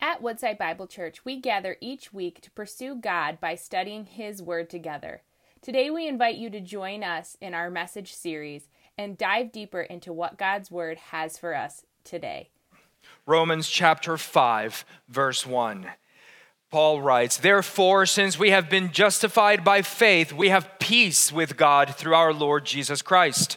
At Woodside Bible Church, we gather each week to pursue God by studying His Word together. Today, we invite you to join us in our message series and dive deeper into what God's Word has for us today. Romans chapter 5, verse 1. Paul writes, Therefore, since we have been justified by faith, we have peace with God through our Lord Jesus Christ.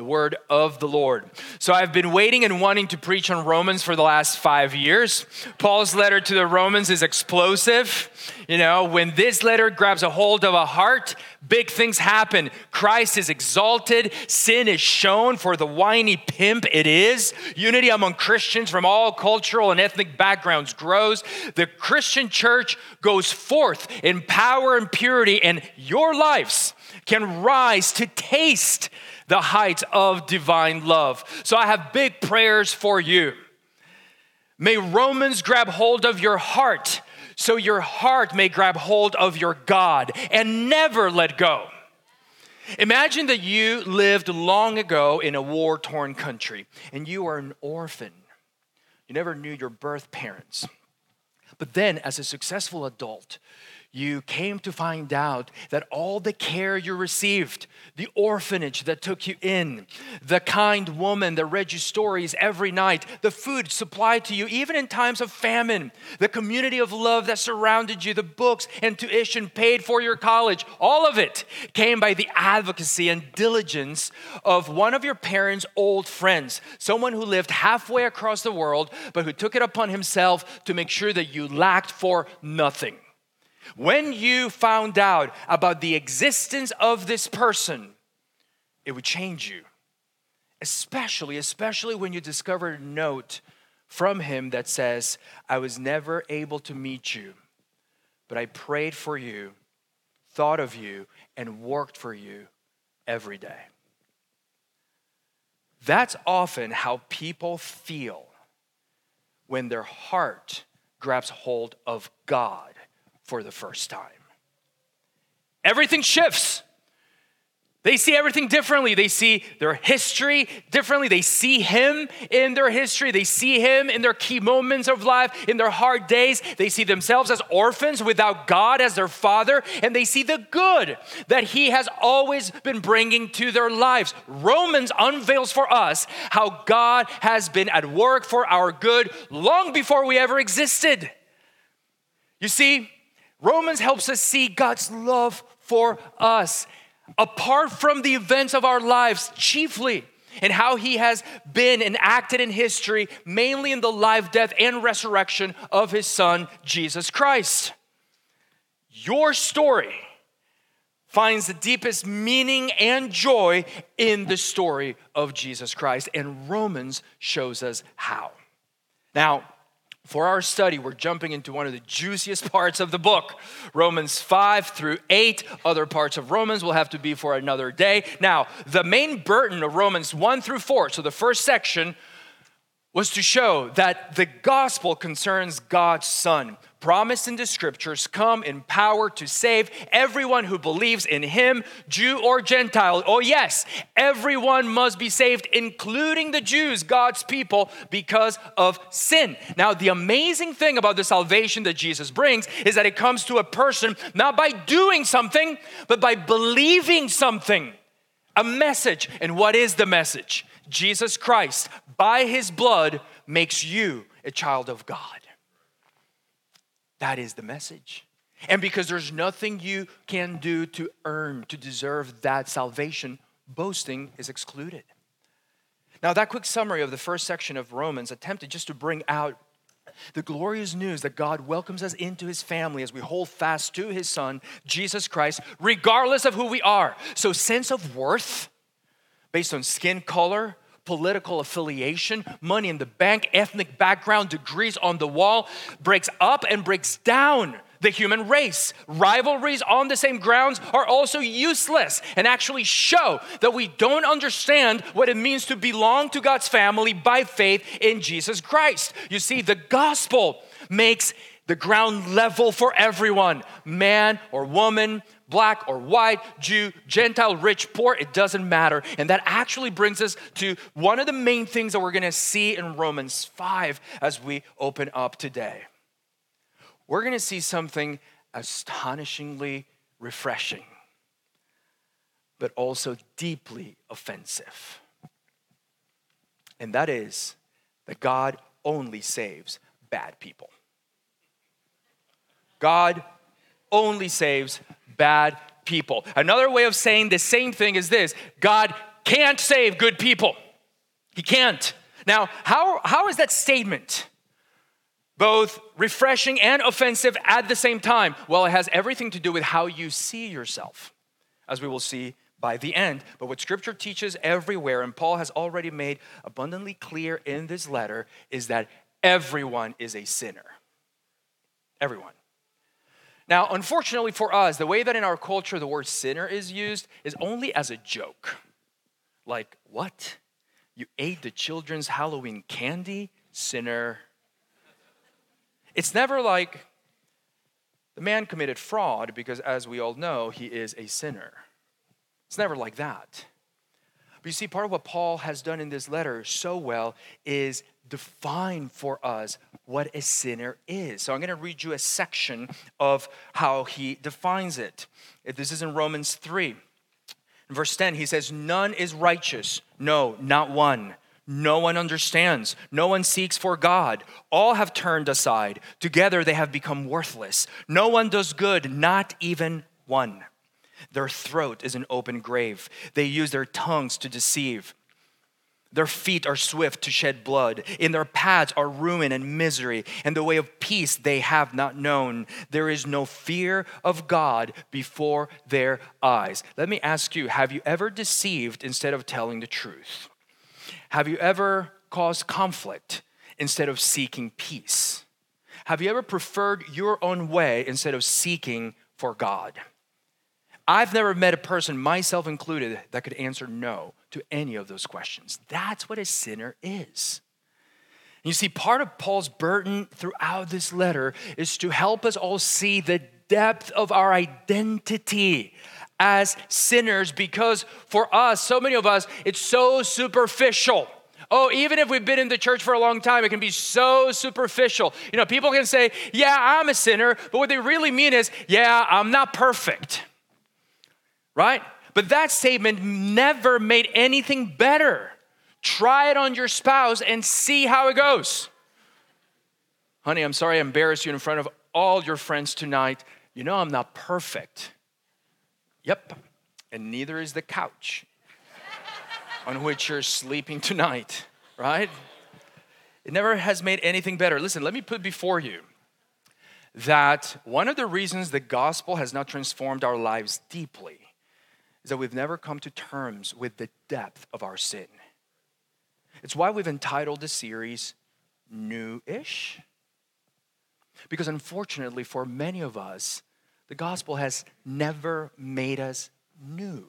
the word of the Lord. So I've been waiting and wanting to preach on Romans for the last five years. Paul's letter to the Romans is explosive. You know, when this letter grabs a hold of a heart, big things happen. Christ is exalted, sin is shown for the whiny pimp it is. Unity among Christians from all cultural and ethnic backgrounds grows. The Christian church goes forth in power and purity, and your lives can rise to taste the height of divine love. So I have big prayers for you. May Romans grab hold of your heart so your heart may grab hold of your God and never let go. Imagine that you lived long ago in a war torn country and you are an orphan. You never knew your birth parents. But then, as a successful adult, you came to find out that all the care you received, the orphanage that took you in, the kind woman that read you stories every night, the food supplied to you, even in times of famine, the community of love that surrounded you, the books and tuition paid for your college, all of it came by the advocacy and diligence of one of your parents' old friends, someone who lived halfway across the world, but who took it upon himself to make sure that you lacked for nothing. When you found out about the existence of this person, it would change you. Especially, especially when you discovered a note from him that says, I was never able to meet you, but I prayed for you, thought of you, and worked for you every day. That's often how people feel when their heart grabs hold of God for the first time. Everything shifts. They see everything differently. They see their history differently. They see Him in their history. They see Him in their key moments of life, in their hard days. They see themselves as orphans without God as their Father, and they see the good that He has always been bringing to their lives. Romans unveils for us how God has been at work for our good long before we ever existed. You see, Romans helps us see God's love for us apart from the events of our lives, chiefly, and how He has been and acted in history, mainly in the life, death, and resurrection of His Son, Jesus Christ. Your story finds the deepest meaning and joy in the story of Jesus Christ, and Romans shows us how. Now, for our study, we're jumping into one of the juiciest parts of the book Romans 5 through 8. Other parts of Romans will have to be for another day. Now, the main burden of Romans 1 through 4, so the first section, was to show that the gospel concerns God's Son, promised in the scriptures, come in power to save everyone who believes in him, Jew or Gentile. Oh, yes, everyone must be saved, including the Jews, God's people, because of sin. Now, the amazing thing about the salvation that Jesus brings is that it comes to a person not by doing something, but by believing something, a message. And what is the message? Jesus Christ, by his blood, makes you a child of God. That is the message. And because there's nothing you can do to earn, to deserve that salvation, boasting is excluded. Now, that quick summary of the first section of Romans attempted just to bring out the glorious news that God welcomes us into his family as we hold fast to his son, Jesus Christ, regardless of who we are. So, sense of worth based on skin color, political affiliation, money in the bank, ethnic background, degrees on the wall, breaks up and breaks down the human race. Rivalries on the same grounds are also useless and actually show that we don't understand what it means to belong to God's family by faith in Jesus Christ. You see, the gospel makes the ground level for everyone man or woman, black or white, Jew, Gentile, rich, poor, it doesn't matter. And that actually brings us to one of the main things that we're going to see in Romans 5 as we open up today. We're going to see something astonishingly refreshing, but also deeply offensive. And that is that God only saves bad people. God only saves bad people. Another way of saying the same thing is this God can't save good people. He can't. Now, how, how is that statement both refreshing and offensive at the same time? Well, it has everything to do with how you see yourself, as we will see by the end. But what scripture teaches everywhere, and Paul has already made abundantly clear in this letter, is that everyone is a sinner. Everyone. Now, unfortunately for us, the way that in our culture the word sinner is used is only as a joke. Like, what? You ate the children's Halloween candy? Sinner. It's never like the man committed fraud because, as we all know, he is a sinner. It's never like that. But you see, part of what Paul has done in this letter so well is define for us what a sinner is. So I'm going to read you a section of how he defines it. This is in Romans 3. In verse 10, he says, None is righteous. No, not one. No one understands. No one seeks for God. All have turned aside. Together they have become worthless. No one does good, not even one. Their throat is an open grave. They use their tongues to deceive. Their feet are swift to shed blood. In their paths are ruin and misery, and the way of peace they have not known. There is no fear of God before their eyes. Let me ask you have you ever deceived instead of telling the truth? Have you ever caused conflict instead of seeking peace? Have you ever preferred your own way instead of seeking for God? I've never met a person, myself included, that could answer no to any of those questions. That's what a sinner is. You see, part of Paul's burden throughout this letter is to help us all see the depth of our identity as sinners because for us, so many of us, it's so superficial. Oh, even if we've been in the church for a long time, it can be so superficial. You know, people can say, Yeah, I'm a sinner, but what they really mean is, Yeah, I'm not perfect right? But that statement never made anything better. Try it on your spouse and see how it goes. Honey, I'm sorry I embarrassed you in front of all your friends tonight. You know I'm not perfect. Yep, and neither is the couch on which you're sleeping tonight, right? It never has made anything better. Listen, let me put before you that one of the reasons the gospel has not transformed our lives deeply is that we've never come to terms with the depth of our sin. It's why we've entitled the series New ish. Because unfortunately, for many of us, the gospel has never made us new,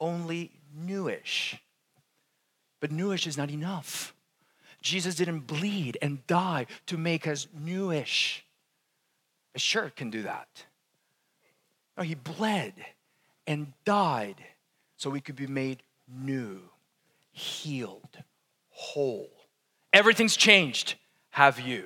only newish. But newish is not enough. Jesus didn't bleed and die to make us newish. A shirt can do that. No, he bled and died so we could be made new, healed, whole. Everything's changed. Have you?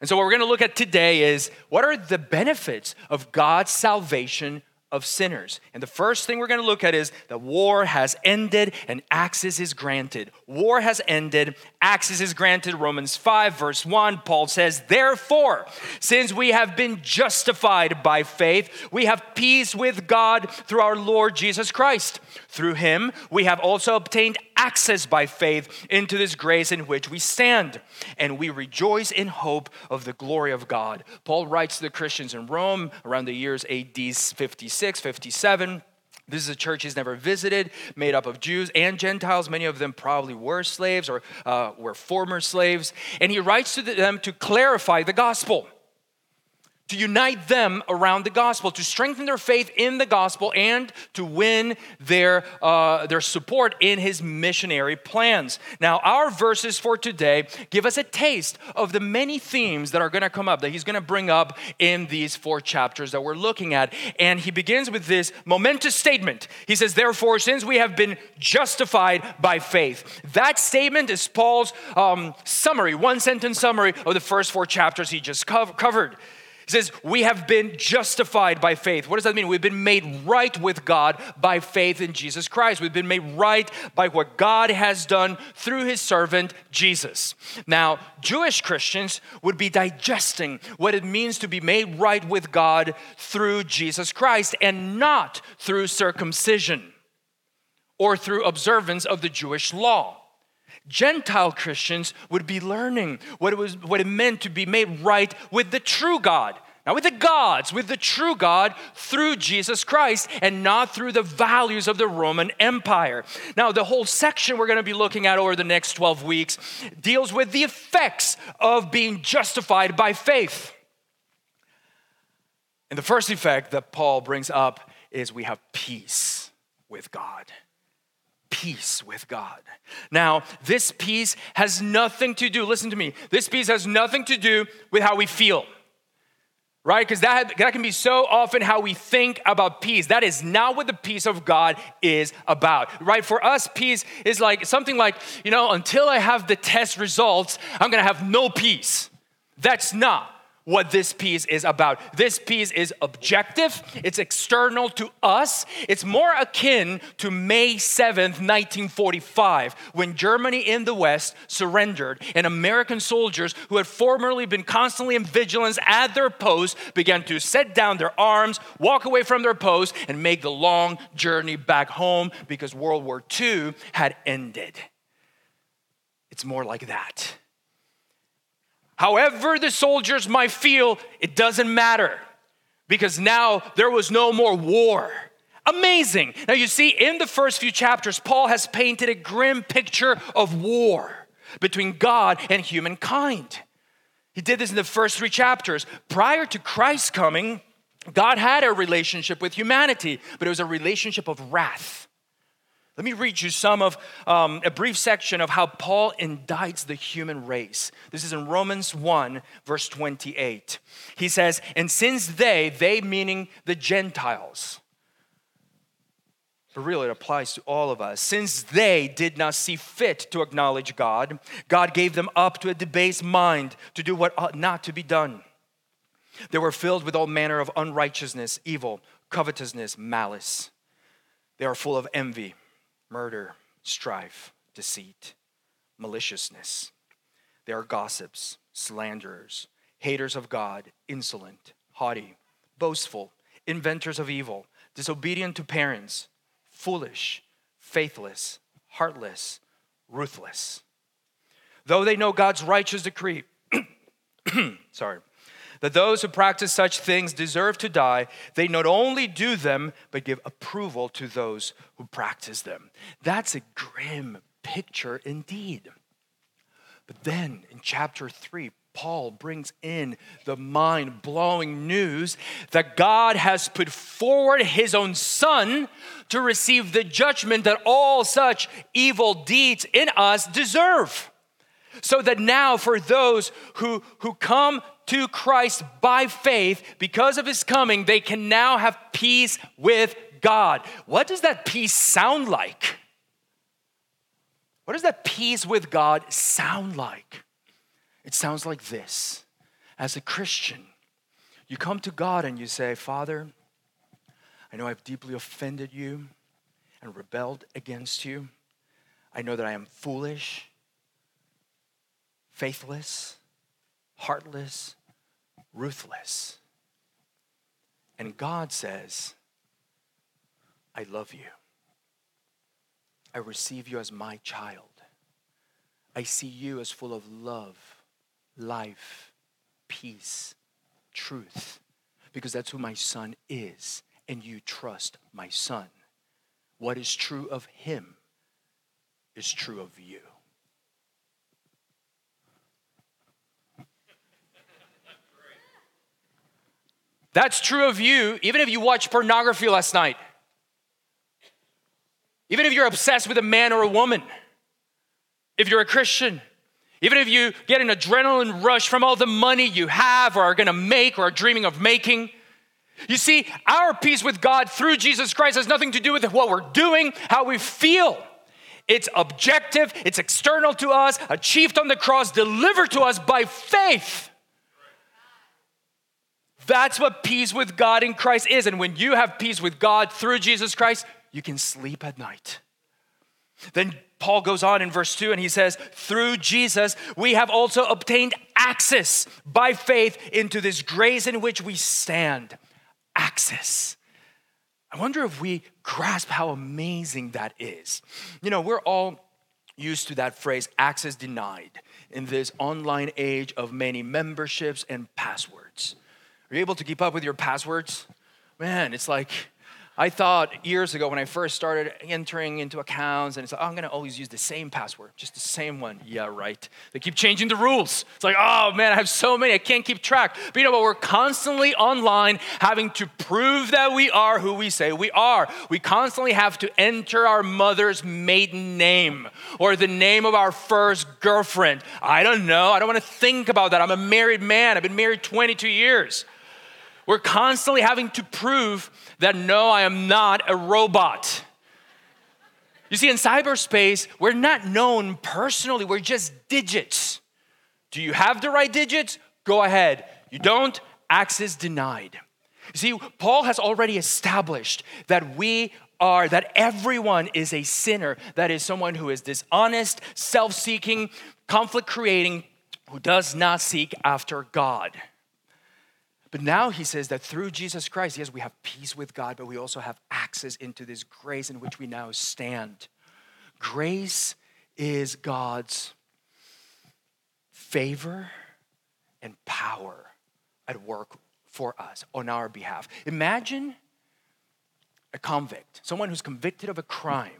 And so, what we're going to look at today is what are the benefits of God's salvation of sinners. And the first thing we're going to look at is that war has ended and access is granted. War has ended, access is granted. Romans 5, verse 1, Paul says, Therefore, since we have been justified by faith, we have peace with God through our Lord Jesus Christ. Through him, we have also obtained access by faith into this grace in which we stand, and we rejoice in hope of the glory of God. Paul writes to the Christians in Rome around the years AD 56, 57. This is a church he's never visited, made up of Jews and Gentiles. Many of them probably were slaves or uh, were former slaves. And he writes to them to clarify the gospel to unite them around the gospel, to strengthen their faith in the gospel, and to win their, uh, their support in his missionary plans. Now, our verses for today give us a taste of the many themes that are going to come up, that he's going to bring up in these four chapters that we're looking at. And he begins with this momentous statement. He says, Therefore, since we have been justified by faith, that statement is Paul's um, summary, one sentence summary of the first four chapters he just covered. He says, We have been justified by faith. What does that mean? We've been made right with God by faith in Jesus Christ. We've been made right by what God has done through his servant, Jesus. Now, Jewish Christians would be digesting what it means to be made right with God through Jesus Christ and not through circumcision or through observance of the Jewish law. Gentile Christians would be learning what it, was, what it meant to be made right with the true God. Not with the gods, with the true God through Jesus Christ and not through the values of the Roman Empire. Now, the whole section we're going to be looking at over the next 12 weeks deals with the effects of being justified by faith. And the first effect that Paul brings up is we have peace with God peace with God. Now, this peace has nothing to do, listen to me, this peace has nothing to do with how we feel. Right? Because that, that can be so often how we think about peace. That is not what the peace of God is about. Right? For us, peace is like something like, you know, until I have the test results, I'm gonna have no peace. That's not what this peace is about. This peace is objective, it's external to us. It's more akin to May 7th, 1945, when Germany in the West surrendered and American soldiers who had formerly been constantly in vigilance at their posts began to set down their arms, walk away from their posts, and make the long journey back home because World War II had ended. It's more like that. However, the soldiers might feel, it doesn't matter because now there was no more war. Amazing. Now, you see, in the first few chapters, Paul has painted a grim picture of war between God and humankind. He did this in the first three chapters. Prior to Christ's coming, God had a relationship with humanity, but it was a relationship of wrath. Let me read you some of um, a brief section of how Paul indicts the human race. This is in Romans 1, verse 28. He says, And since they, they meaning the Gentiles, but really it applies to all of us, since they did not see fit to acknowledge God, God gave them up to a debased mind to do what ought not to be done. They were filled with all manner of unrighteousness, evil, covetousness, malice. They are full of envy murder, strife, deceit, maliciousness. They are gossips, slanderers, haters of God, insolent, haughty, boastful, inventors of evil, disobedient to parents, foolish, faithless, heartless, ruthless. Though they know God's righteous decree, sorry, that those who practice such things deserve to die, they not only do them, but give approval to those who practice them. That's a grim picture indeed. But then in chapter 3, Paul brings in the mind blowing news that God has put forward his own son to receive the judgment that all such evil deeds in us deserve. So that now, for those who, who come to Christ by faith, because of his coming, they can now have peace with God. What does that peace sound like? What does that peace with God sound like? It sounds like this. As a Christian, you come to God and you say, Father, I know I've deeply offended you and rebelled against you. I know that I am foolish, faithless, heartless, ruthless. And God says, I love you. I receive you as my child. I see you as full of love, life, peace, truth, because that's who my son is, and you trust my son. What is true of him is true of you. That's true of you, even if you watch pornography last night. Even if you're obsessed with a man or a woman. If you're a Christian. Even if you get an adrenaline rush from all the money you have or are gonna make or are dreaming of making. You see, our peace with God through Jesus Christ has nothing to do with what we're doing, how we feel. It's objective, it's external to us, achieved on the cross, delivered to us by faith. That's what peace with God in Christ is. And when you have peace with God through Jesus Christ, you can sleep at night. Then Paul goes on in verse 2 and he says, Through Jesus, we have also obtained access by faith into this grace in which we stand. Access. I wonder if we grasp how amazing that is. You know, we're all used to that phrase, access denied, in this online age of many memberships and passwords. Are you able to keep up with your passwords? Man, it's like I thought years ago when I first started entering into accounts, and it's like, oh, I'm gonna always use the same password, just the same one. Yeah, right. They keep changing the rules. It's like, oh man, I have so many, I can't keep track. But you know what? We're constantly online having to prove that we are who we say we are. We constantly have to enter our mother's maiden name or the name of our first girlfriend. I don't know. I don't wanna think about that. I'm a married man, I've been married 22 years. We're constantly having to prove that no, I am not a robot. You see, in cyberspace, we're not known personally, we're just digits. Do you have the right digits? Go ahead. You don't? Access denied. You see, Paul has already established that we are, that everyone is a sinner, that is someone who is dishonest, self seeking, conflict creating, who does not seek after God. But now he says that through Jesus Christ, yes, we have peace with God, but we also have access into this grace in which we now stand. Grace is God's favor and power at work for us on our behalf. Imagine a convict, someone who's convicted of a crime,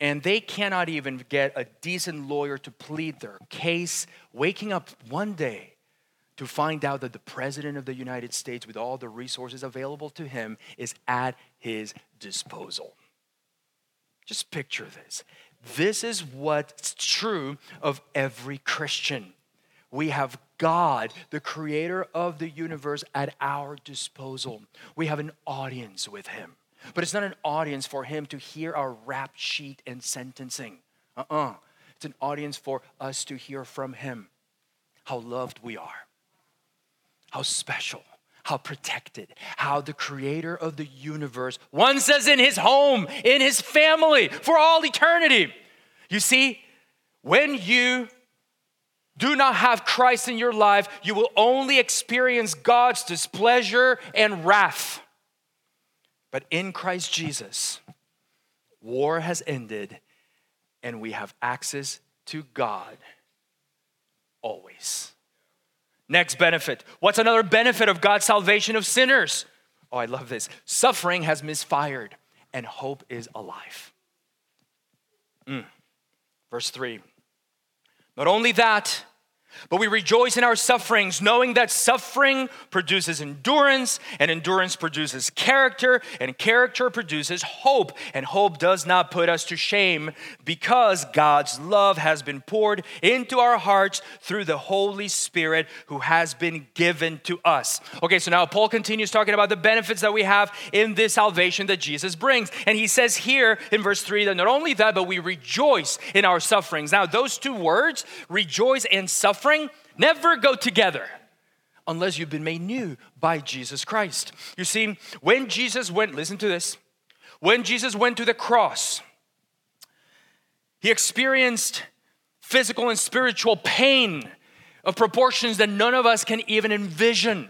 and they cannot even get a decent lawyer to plead their case, waking up one day to find out that the President of the United States, with all the resources available to him, is at his disposal. Just picture this. This is what's true of every Christian. We have God, the creator of the universe, at our disposal. We have an audience with him. But it's not an audience for him to hear our rap sheet and sentencing. Uh uh-uh. uh. It's an audience for us to hear from him how loved we are how special, how protected, how the creator of the universe, one says in his home, in his family, for all eternity. You see, when you do not have Christ in your life, you will only experience God's displeasure and wrath. But in Christ Jesus, war has ended and we have access to God always. Next benefit. What's another benefit of God's salvation of sinners? Oh, I love this. Suffering has misfired and hope is alive. Mm. Verse 3. Not only that, But we rejoice in our sufferings, knowing that suffering produces endurance, and endurance produces character, and character produces hope. And hope does not put us to shame because God's love has been poured into our hearts through the Holy Spirit who has been given to us. Okay, so now Paul continues talking about the benefits that we have in this salvation that Jesus brings. And he says here in verse 3 that not only that, but we rejoice in our sufferings. Now, those two words, rejoice and suffering, suffering never go together unless you've been made new by Jesus Christ. You see, when Jesus went, listen to this, when Jesus went to the cross, he experienced physical and spiritual pain of proportions that none of us can even envision.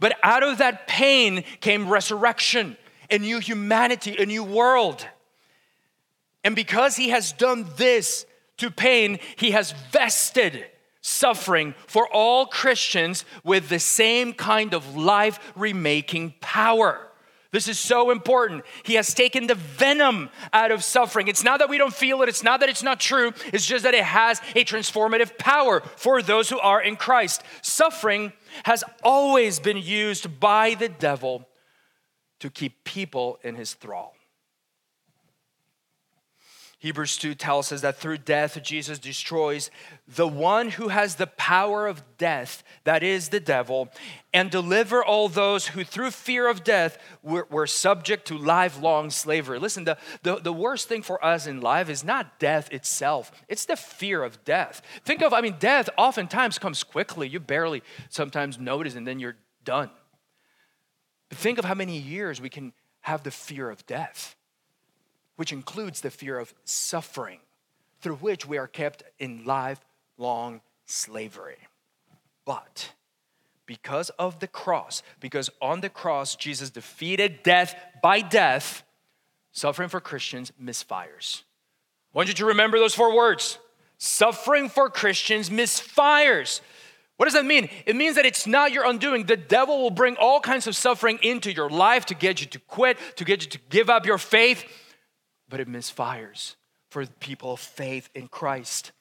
But out of that pain came resurrection, a new humanity, a new world. And because he has done this to pain, he has vested suffering for all Christians with the same kind of life remaking power. This is so important. He has taken the venom out of suffering. It's not that we don't feel it, it's not that it's not true, it's just that it has a transformative power for those who are in Christ. Suffering has always been used by the devil to keep people in his thrall. Hebrews 2 tells us that through death, Jesus destroys the one who has the power of death, that is the devil, and deliver all those who, through fear of death, were, were subject to lifelong slavery. Listen, the, the, the worst thing for us in life is not death itself, it's the fear of death. Think of, I mean, death oftentimes comes quickly. You barely sometimes notice, and then you're done. But think of how many years we can have the fear of death which includes the fear of suffering, through which we are kept in lifelong slavery. But because of the cross, because on the cross Jesus defeated death by death, suffering for Christians misfires. I want you to remember those four words. Suffering for Christians misfires. What does that mean? It means that it's not your undoing. The devil will bring all kinds of suffering into your life to get you to quit, to get you to give up your faith but it misfires for people of faith in Christ.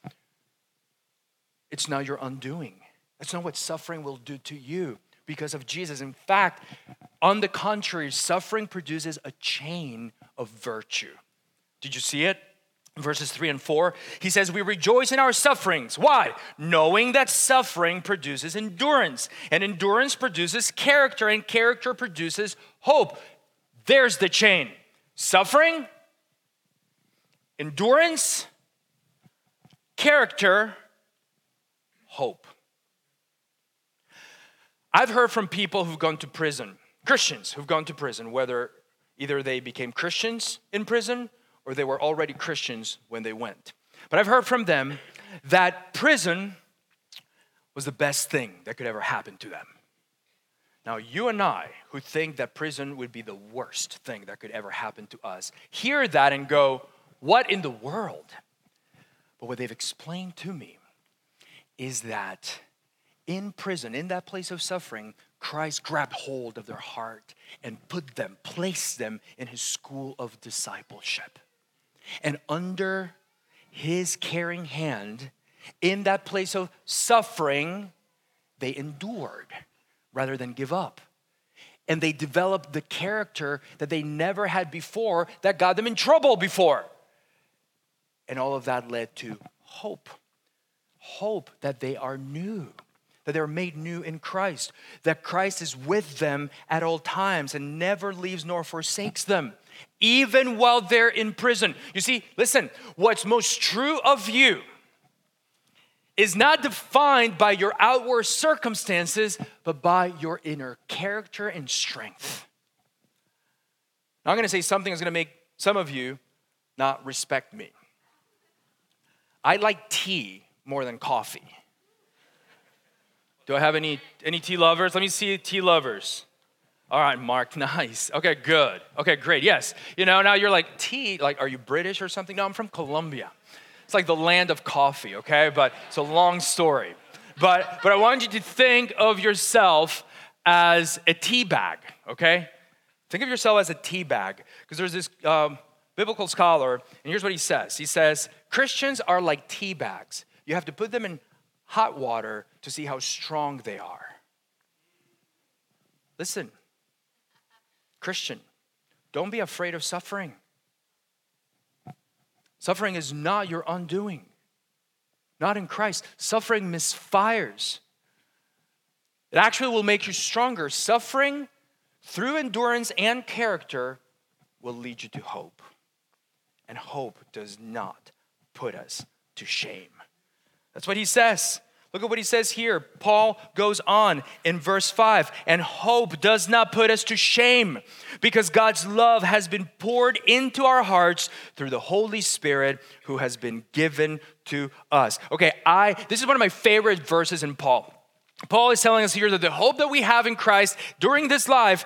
It's not your undoing. That's not what suffering will do to you because of Jesus. In fact, on the contrary, suffering produces a chain of virtue. Did you see it? Verses 3 and 4, he says, We rejoice in our sufferings. Why? Knowing that suffering produces endurance, and endurance produces character, and character produces hope. There's the chain. Suffering endurance, character, hope. I've heard from people who've gone to prison, Christians who've gone to prison, whether either they became Christians in prison or they were already Christians when they went. But I've heard from them that prison was the best thing that could ever happen to them. Now, you and I, who think that prison would be the worst thing that could ever happen to us, hear that and go, what in the world? But what they've explained to me is that in prison, in that place of suffering, Christ grabbed hold of their heart and put them, placed them in his school of discipleship. And under his caring hand, in that place of suffering, they endured rather than give up. And they developed the character that they never had before that got them in trouble before. And all of that led to hope. Hope that they are new, that they're made new in Christ, that Christ is with them at all times and never leaves nor forsakes them, even while they're in prison. You see, listen, what's most true of you is not defined by your outward circumstances, but by your inner character and strength. Now, I'm to say something that's to make some of you not respect me. I like tea more than coffee. Do I have any, any tea lovers? Let me see tea lovers. All right, Mark, nice. Okay, good. Okay, great. Yes. You know, now you're like, tea, like, are you British or something? No, I'm from Colombia. It's like the land of coffee, okay? But it's a long story. But, but I want you to think of yourself as a tea bag, okay? Think of yourself as a tea bag. Because there's this um, biblical scholar, and here's what he says He says, Christians are like tea bags. You have to put them in hot water to see how strong they are. Listen, Christian, don't be afraid of suffering. Suffering is not your undoing, not in Christ. Suffering misfires. It actually will make you stronger. Suffering through endurance and character will lead you to hope. And hope does not put us to shame. That's what he says. Look at what he says here. Paul goes on in verse 5 and hope does not put us to shame because God's love has been poured into our hearts through the Holy Spirit who has been given to us. Okay, I this is one of my favorite verses in Paul. Paul is telling us here that the hope that we have in Christ during this life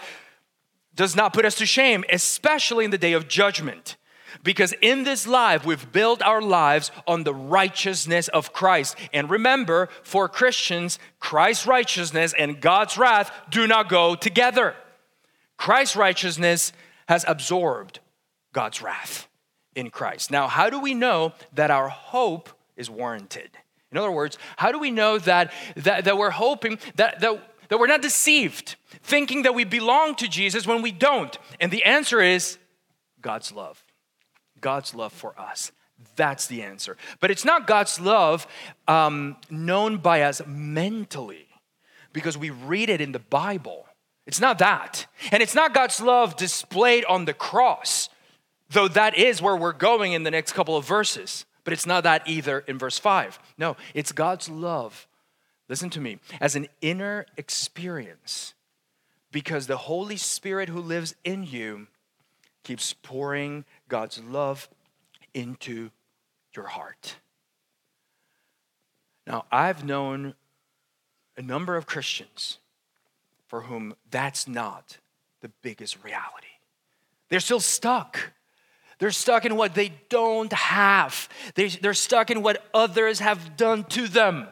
does not put us to shame, especially in the day of judgment. Because in this life, we've built our lives on the righteousness of Christ. And remember, for Christians, Christ's righteousness and God's wrath do not go together. Christ's righteousness has absorbed God's wrath in Christ. Now, how do we know that our hope is warranted? In other words, how do we know that, that, that we're hoping that, that, that we're not deceived, thinking that we belong to Jesus when we don't? And the answer is God's love. God's love for us. That's the answer. But it's not God's love um, known by us mentally because we read it in the Bible. It's not that. And it's not God's love displayed on the cross, though that is where we're going in the next couple of verses. But it's not that either in verse 5. No, it's God's love, listen to me, as an inner experience because the Holy Spirit who lives in you keeps pouring God's love into your heart. Now, I've known a number of Christians for whom that's not the biggest reality. They're still stuck. They're stuck in what they don't have, they're stuck in what others have done to them.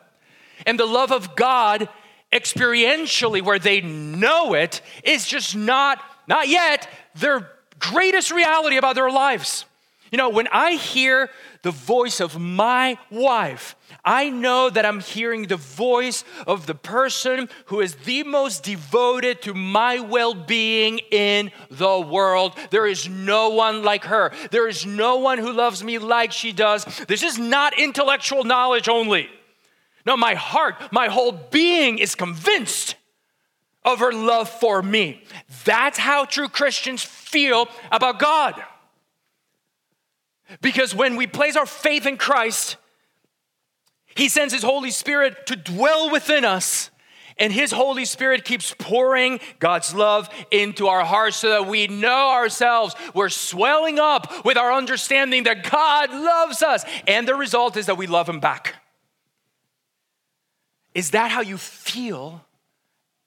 And the love of God, experientially, where they know it, is just not, not yet, their greatest reality about their lives. You know, when I hear the voice of my wife, I know that I'm hearing the voice of the person who is the most devoted to my well being in the world. There is no one like her. There is no one who loves me like she does. This is not intellectual knowledge only. No, my heart, my whole being is convinced of her love for me. That's how true Christians feel about God. Because when we place our faith in Christ, He sends His Holy Spirit to dwell within us. And His Holy Spirit keeps pouring God's love into our hearts so that we know ourselves. We're swelling up with our understanding that God loves us. And the result is that we love Him back. Is that how you feel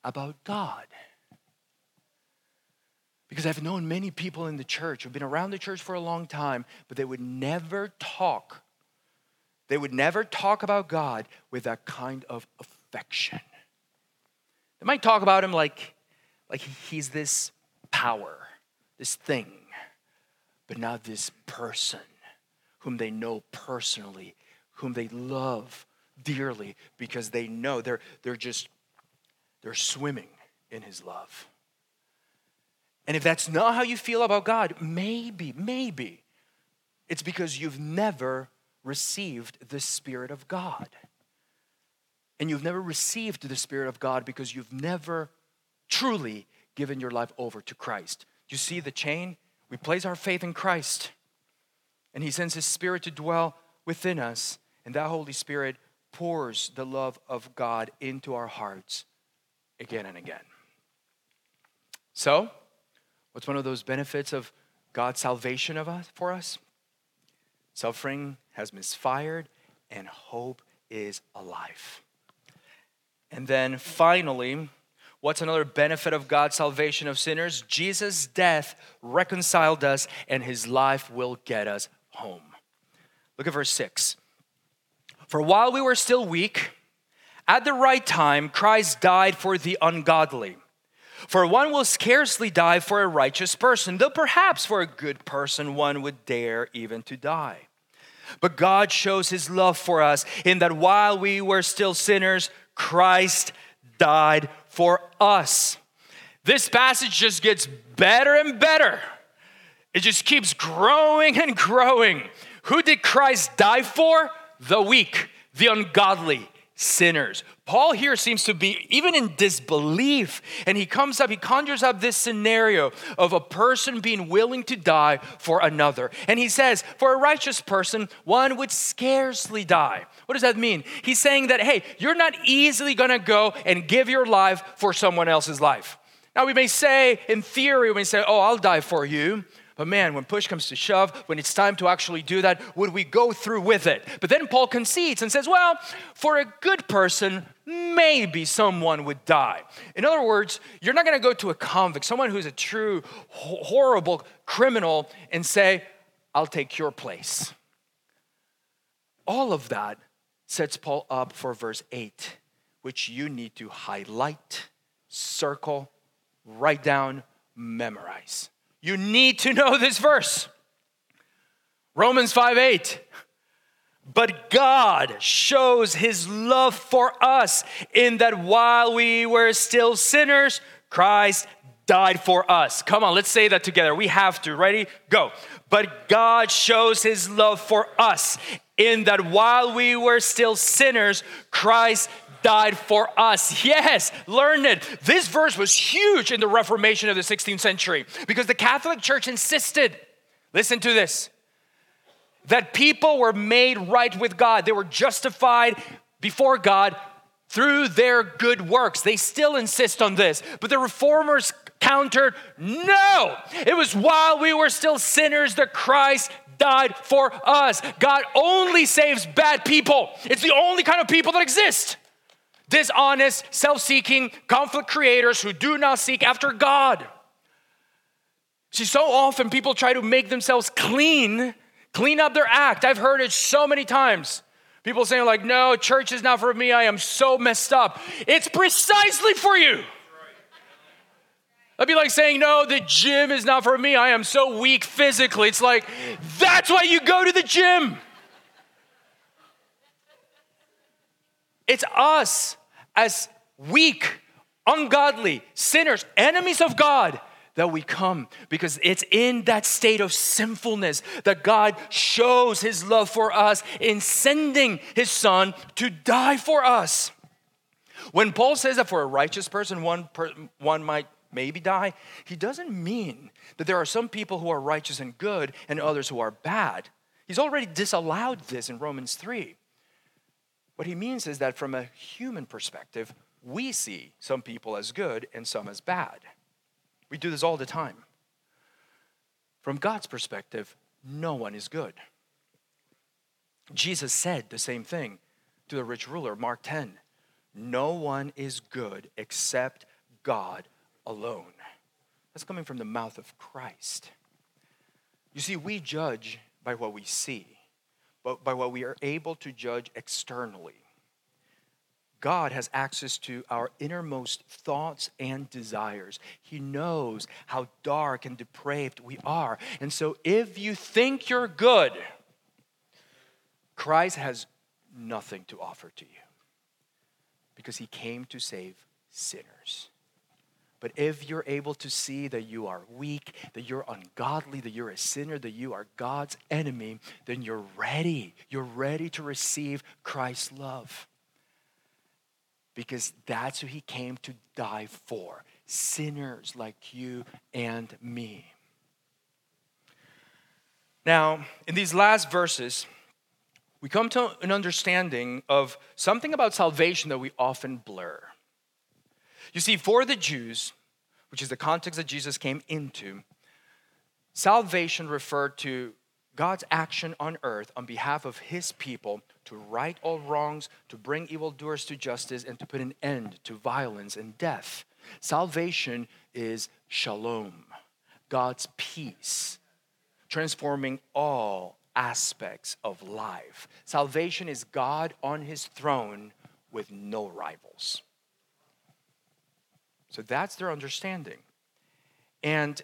about God. Because I've known many people in the church who've been around the church for a long time, but they would never talk. They would never talk about God with that kind of affection. They might talk about him like, like he's this power, this thing, but not this person whom they know personally, whom they love dearly because they know they're, they're just they're swimming in his love. And if that's not how you feel about God, maybe, maybe it's because you've never received the Spirit of God. And you've never received the Spirit of God because you've never truly given your life over to Christ. You see the chain? We place our faith in Christ, and He sends His Spirit to dwell within us, and that Holy Spirit pours the love of God into our hearts again and again. So, what's one of those benefits of God's salvation of us for us? Suffering has misfired and hope is alive. And then finally, what's another benefit of God's salvation of sinners? Jesus' death reconciled us and his life will get us home. Look at verse 6. For while we were still weak, at the right time, Christ died for the ungodly. For one will scarcely die for a righteous person, though perhaps for a good person one would dare even to die. But God shows his love for us in that while we were still sinners, Christ died for us. This passage just gets better and better. It just keeps growing and growing. Who did Christ die for? The weak, the ungodly, sinners. Paul here seems to be even in disbelief, and he comes up, he conjures up this scenario of a person being willing to die for another. And he says, For a righteous person, one would scarcely die. What does that mean? He's saying that, hey, you're not easily gonna go and give your life for someone else's life. Now, we may say, in theory, we may say, Oh, I'll die for you. But man, when push comes to shove, when it's time to actually do that, would we go through with it? But then Paul concedes and says, well, for a good person, maybe someone would die. In other words, you're not going to go to a convict, someone who's a true, horrible criminal, and say, I'll take your place. All of that sets Paul up for verse 8, which you need to highlight, circle, write down, memorize. You need to know this verse. Romans 5 8. But God shows his love for us in that while we were still sinners, Christ died for us. Come on, let's say that together. We have to. Ready? Go. But God shows his love for us in that while we were still sinners, Christ died for us. Yes, learn it. This verse was huge in the Reformation of the 16th century because the Catholic Church insisted, listen to this, that people were made right with God. They were justified before God through their good works. They still insist on this. But the reformers countered no, it was while we were still sinners that Christ died for us. God only saves bad people, it's the only kind of people that exist dishonest, self seeking, conflict creators who do not seek after God. See, so often people try to make themselves clean, clean up their act. I've heard it so many times. People saying, like, no, church is not for me. I am so messed up. It's precisely for you. I'd be like saying, no, the gym is not for me. I am so weak physically. It's like, that's why you go to the gym. It's us as weak, ungodly, sinners, enemies of God that we come because it's in that state of sinfulness that God shows his love for us in sending his son to die for us. When Paul says that for a righteous person, one, per, one might maybe die, he doesn't mean that there are some people who are righteous and good and others who are bad. He's already disallowed this in Romans 3. What he means is that from a human perspective, we see some people as good and some as bad. We do this all the time. From God's perspective, no one is good. Jesus said the same thing to the rich ruler, Mark 10. No one is good except God alone. That's coming from the mouth of Christ. You see, we judge by what we see but by what we are able to judge externally. God has access to our innermost thoughts and desires. He knows how dark and depraved we are. And so, if you think you're good, Christ has nothing to offer to you because he came to save sinners. But if you're able to see that you are weak, that you're ungodly, that you're a sinner, that you are God's enemy, then you're ready. You're ready to receive Christ's love. Because that's who he came to die for sinners like you and me. Now, in these last verses, we come to an understanding of something about salvation that we often blur. You see, for the Jews, which is the context that Jesus came into, salvation referred to God's action on earth on behalf of his people to right all wrongs, to bring evildoers to justice, and to put an end to violence and death. Salvation is shalom, God's peace, transforming all aspects of life. Salvation is God on his throne with no rivals. So that's their understanding. And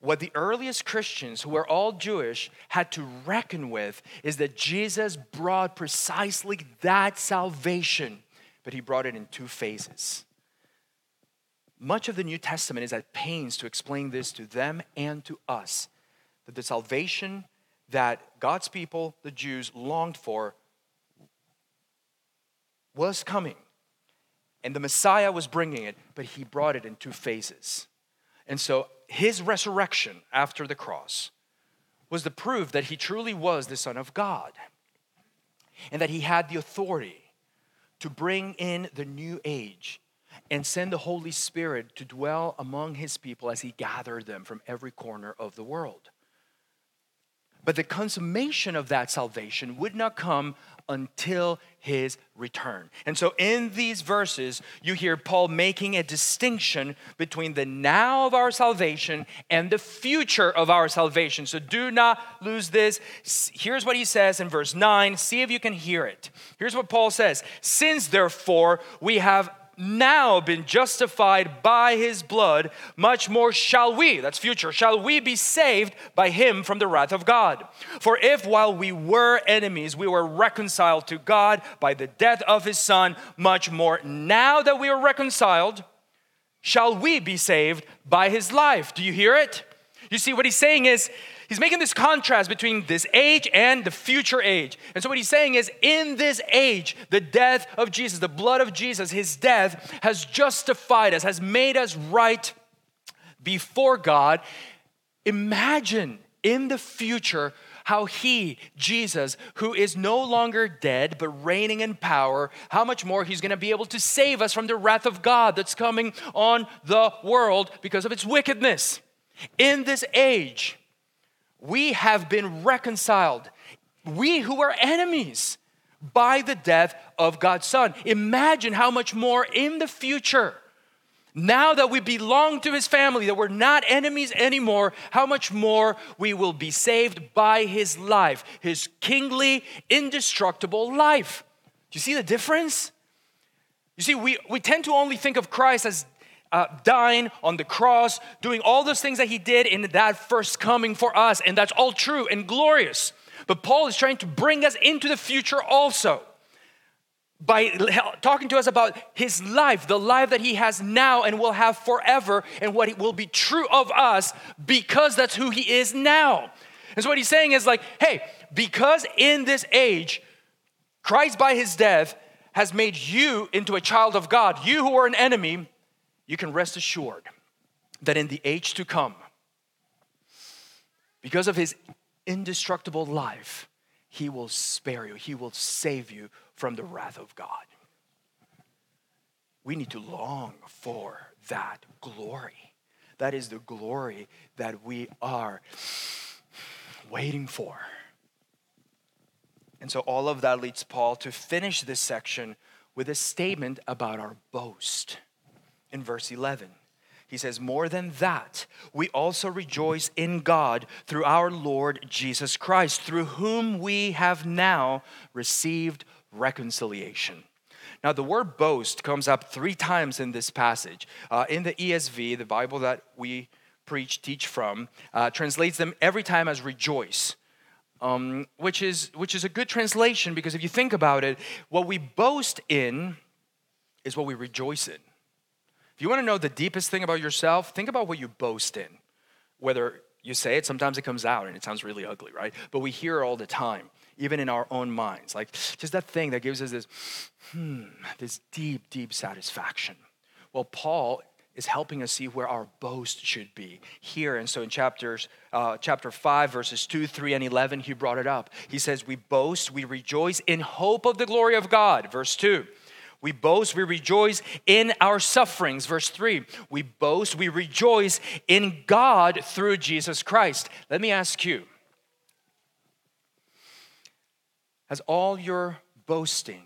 what the earliest Christians, who were all Jewish, had to reckon with is that Jesus brought precisely that salvation, but he brought it in two phases. Much of the New Testament is at pains to explain this to them and to us that the salvation that God's people, the Jews, longed for was coming. And the Messiah was bringing it, but he brought it in two phases. And so his resurrection after the cross was the proof that he truly was the Son of God and that he had the authority to bring in the new age and send the Holy Spirit to dwell among his people as he gathered them from every corner of the world. But the consummation of that salvation would not come until his return. And so in these verses, you hear Paul making a distinction between the now of our salvation and the future of our salvation. So do not lose this. Here's what he says in verse 9. See if you can hear it. Here's what Paul says Since therefore we have now been justified by his blood, much more shall we, that's future, shall we be saved by him from the wrath of God. For if while we were enemies, we were reconciled to God by the death of his son, much more now that we are reconciled, shall we be saved by his life. Do you hear it? You see, what he's saying is, he's making this contrast between this age and the future age. And so, what he's saying is, in this age, the death of Jesus, the blood of Jesus, his death has justified us, has made us right before God. Imagine in the future how he, Jesus, who is no longer dead but reigning in power, how much more he's going to be able to save us from the wrath of God that's coming on the world because of its wickedness. In this age, we have been reconciled. We who were enemies by the death of God's Son. Imagine how much more in the future, now that we belong to His family, that we're not enemies anymore, how much more we will be saved by His life, His kingly, indestructible life. Do you see the difference? You see, we, we tend to only think of Christ as uh, dying on the cross, doing all those things that he did in that first coming for us. And that's all true and glorious. But Paul is trying to bring us into the future also by talking to us about his life, the life that he has now and will have forever, and what it will be true of us because that's who he is now. And so, what he's saying is like, hey, because in this age, Christ by his death has made you into a child of God, you who were an enemy you can rest assured that in the age to come, because of his indestructible life, he will spare you, he will save you from the wrath of God. We need to long for that glory. That is the glory that we are waiting for. And so, all of that leads Paul to finish this section with a statement about our boast in verse 11. He says, More than that, we also rejoice in God through our Lord Jesus Christ, through whom we have now received reconciliation. Now, the word boast comes up three times in this passage. Uh, in the ESV, the Bible that we preach, teach from, uh, translates them every time as rejoice. Um, which is which is a good translation because if you think about it, what we boast in is what we rejoice in. If you want to know the deepest thing about yourself, think about what you boast in. Whether you say it, sometimes it comes out and it sounds really ugly, right? But we hear it all the time, even in our own minds. Like just that thing that gives us this, hmm, this deep, deep satisfaction. Well, Paul is helping us see where our boast should be here. And so in chapters, uh, chapter 5, verses 2, 3, and 11, he brought it up. He says, We boast, we rejoice in hope of the glory of God. Verse 2. We boast, we rejoice in our sufferings. Verse 3 We boast, we rejoice in God through Jesus Christ. Let me ask you Has all your boasting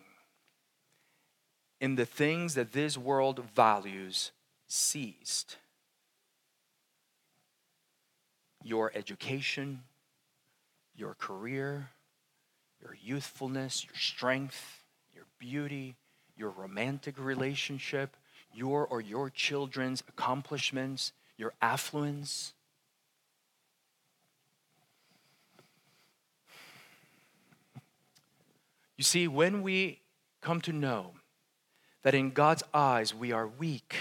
in the things that this world values ceased? Your education, your career, your youthfulness, your strength, your beauty, your romantic relationship, your or your children's accomplishments, your affluence. You see, when we come to know that in God's eyes we are weak,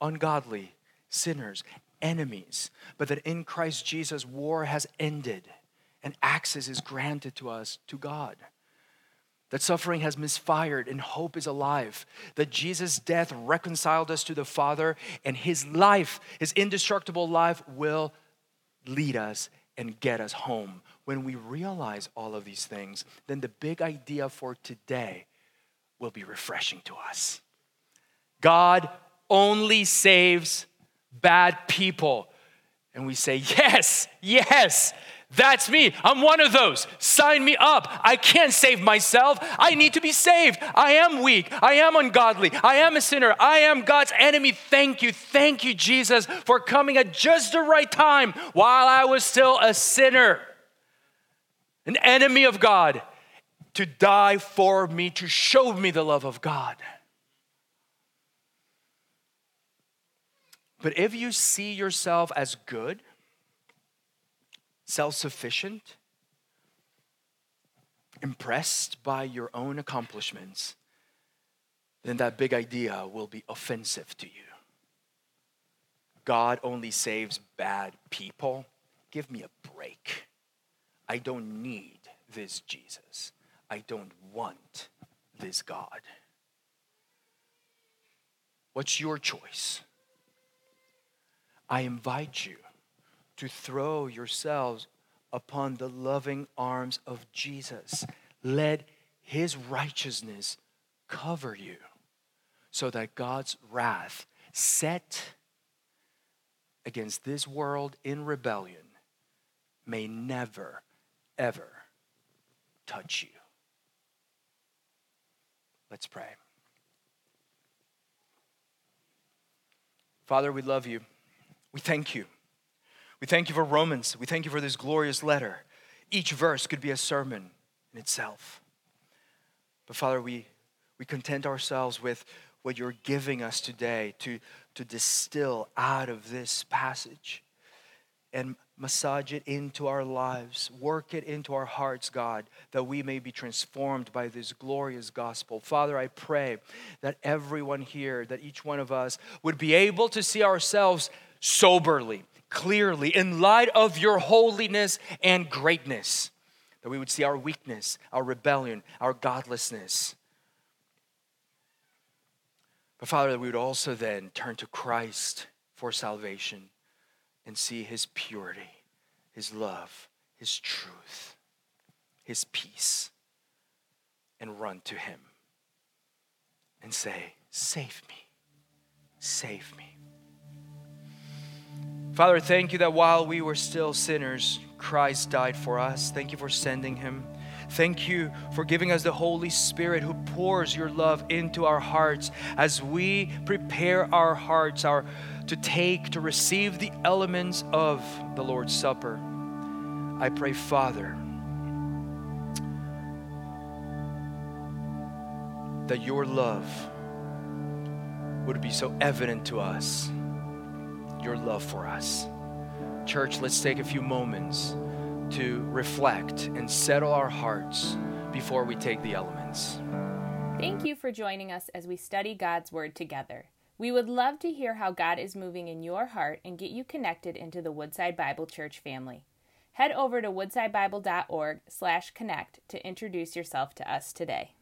ungodly, sinners, enemies, but that in Christ Jesus war has ended and access is granted to us to God. That suffering has misfired and hope is alive. That Jesus' death reconciled us to the Father and his life, his indestructible life, will lead us and get us home. When we realize all of these things, then the big idea for today will be refreshing to us. God only saves bad people. And we say, Yes, yes, that's me. I'm one of those. Sign me up. I can't save myself. I need to be saved. I am weak. I am ungodly. I am a sinner. I am God's enemy. Thank you. Thank you, Jesus, for coming at just the right time while I was still a sinner, an enemy of God, to die for me, to show me the love of God. But if you see yourself as good, self sufficient, impressed by your own accomplishments, then that big idea will be offensive to you. God only saves bad people. Give me a break. I don't need this Jesus. I don't want this God. What's your choice? I invite you to throw yourselves upon the loving arms of Jesus. Let his righteousness cover you so that God's wrath set against this world in rebellion may never, ever touch you. Let's pray. Father, we love you. We thank you. We thank you for Romans. We thank you for this glorious letter. Each verse could be a sermon in itself. But Father, we, we content ourselves with what you're giving us today to, to distill out of this passage and massage it into our lives, work it into our hearts, God, that we may be transformed by this glorious gospel. Father, I pray that everyone here, that each one of us would be able to see ourselves soberly, clearly, in light of your holiness and greatness. That we would see our weakness, our rebellion, our godlessness. But Father, that we would also then turn to Christ for salvation and see his purity, his love, his truth, his peace, and run to him and say, Save me, save me. Father, thank you that while we were still sinners, Christ died for us. Thank you for sending him. Thank you for giving us the Holy Spirit who pours your love into our hearts as we prepare our hearts our, to take, to receive the elements of the Lord's Supper. I pray, Father, that your love would be so evident to us your love for us. Church, let's take a few moments to reflect and settle our hearts before we take the elements. Thank you for joining us as we study God's Word together. We would love to hear how God is moving in your heart and get you connected into the Woodside Bible Church family. Head over to woodsidebible.org/connect to introduce yourself to us today.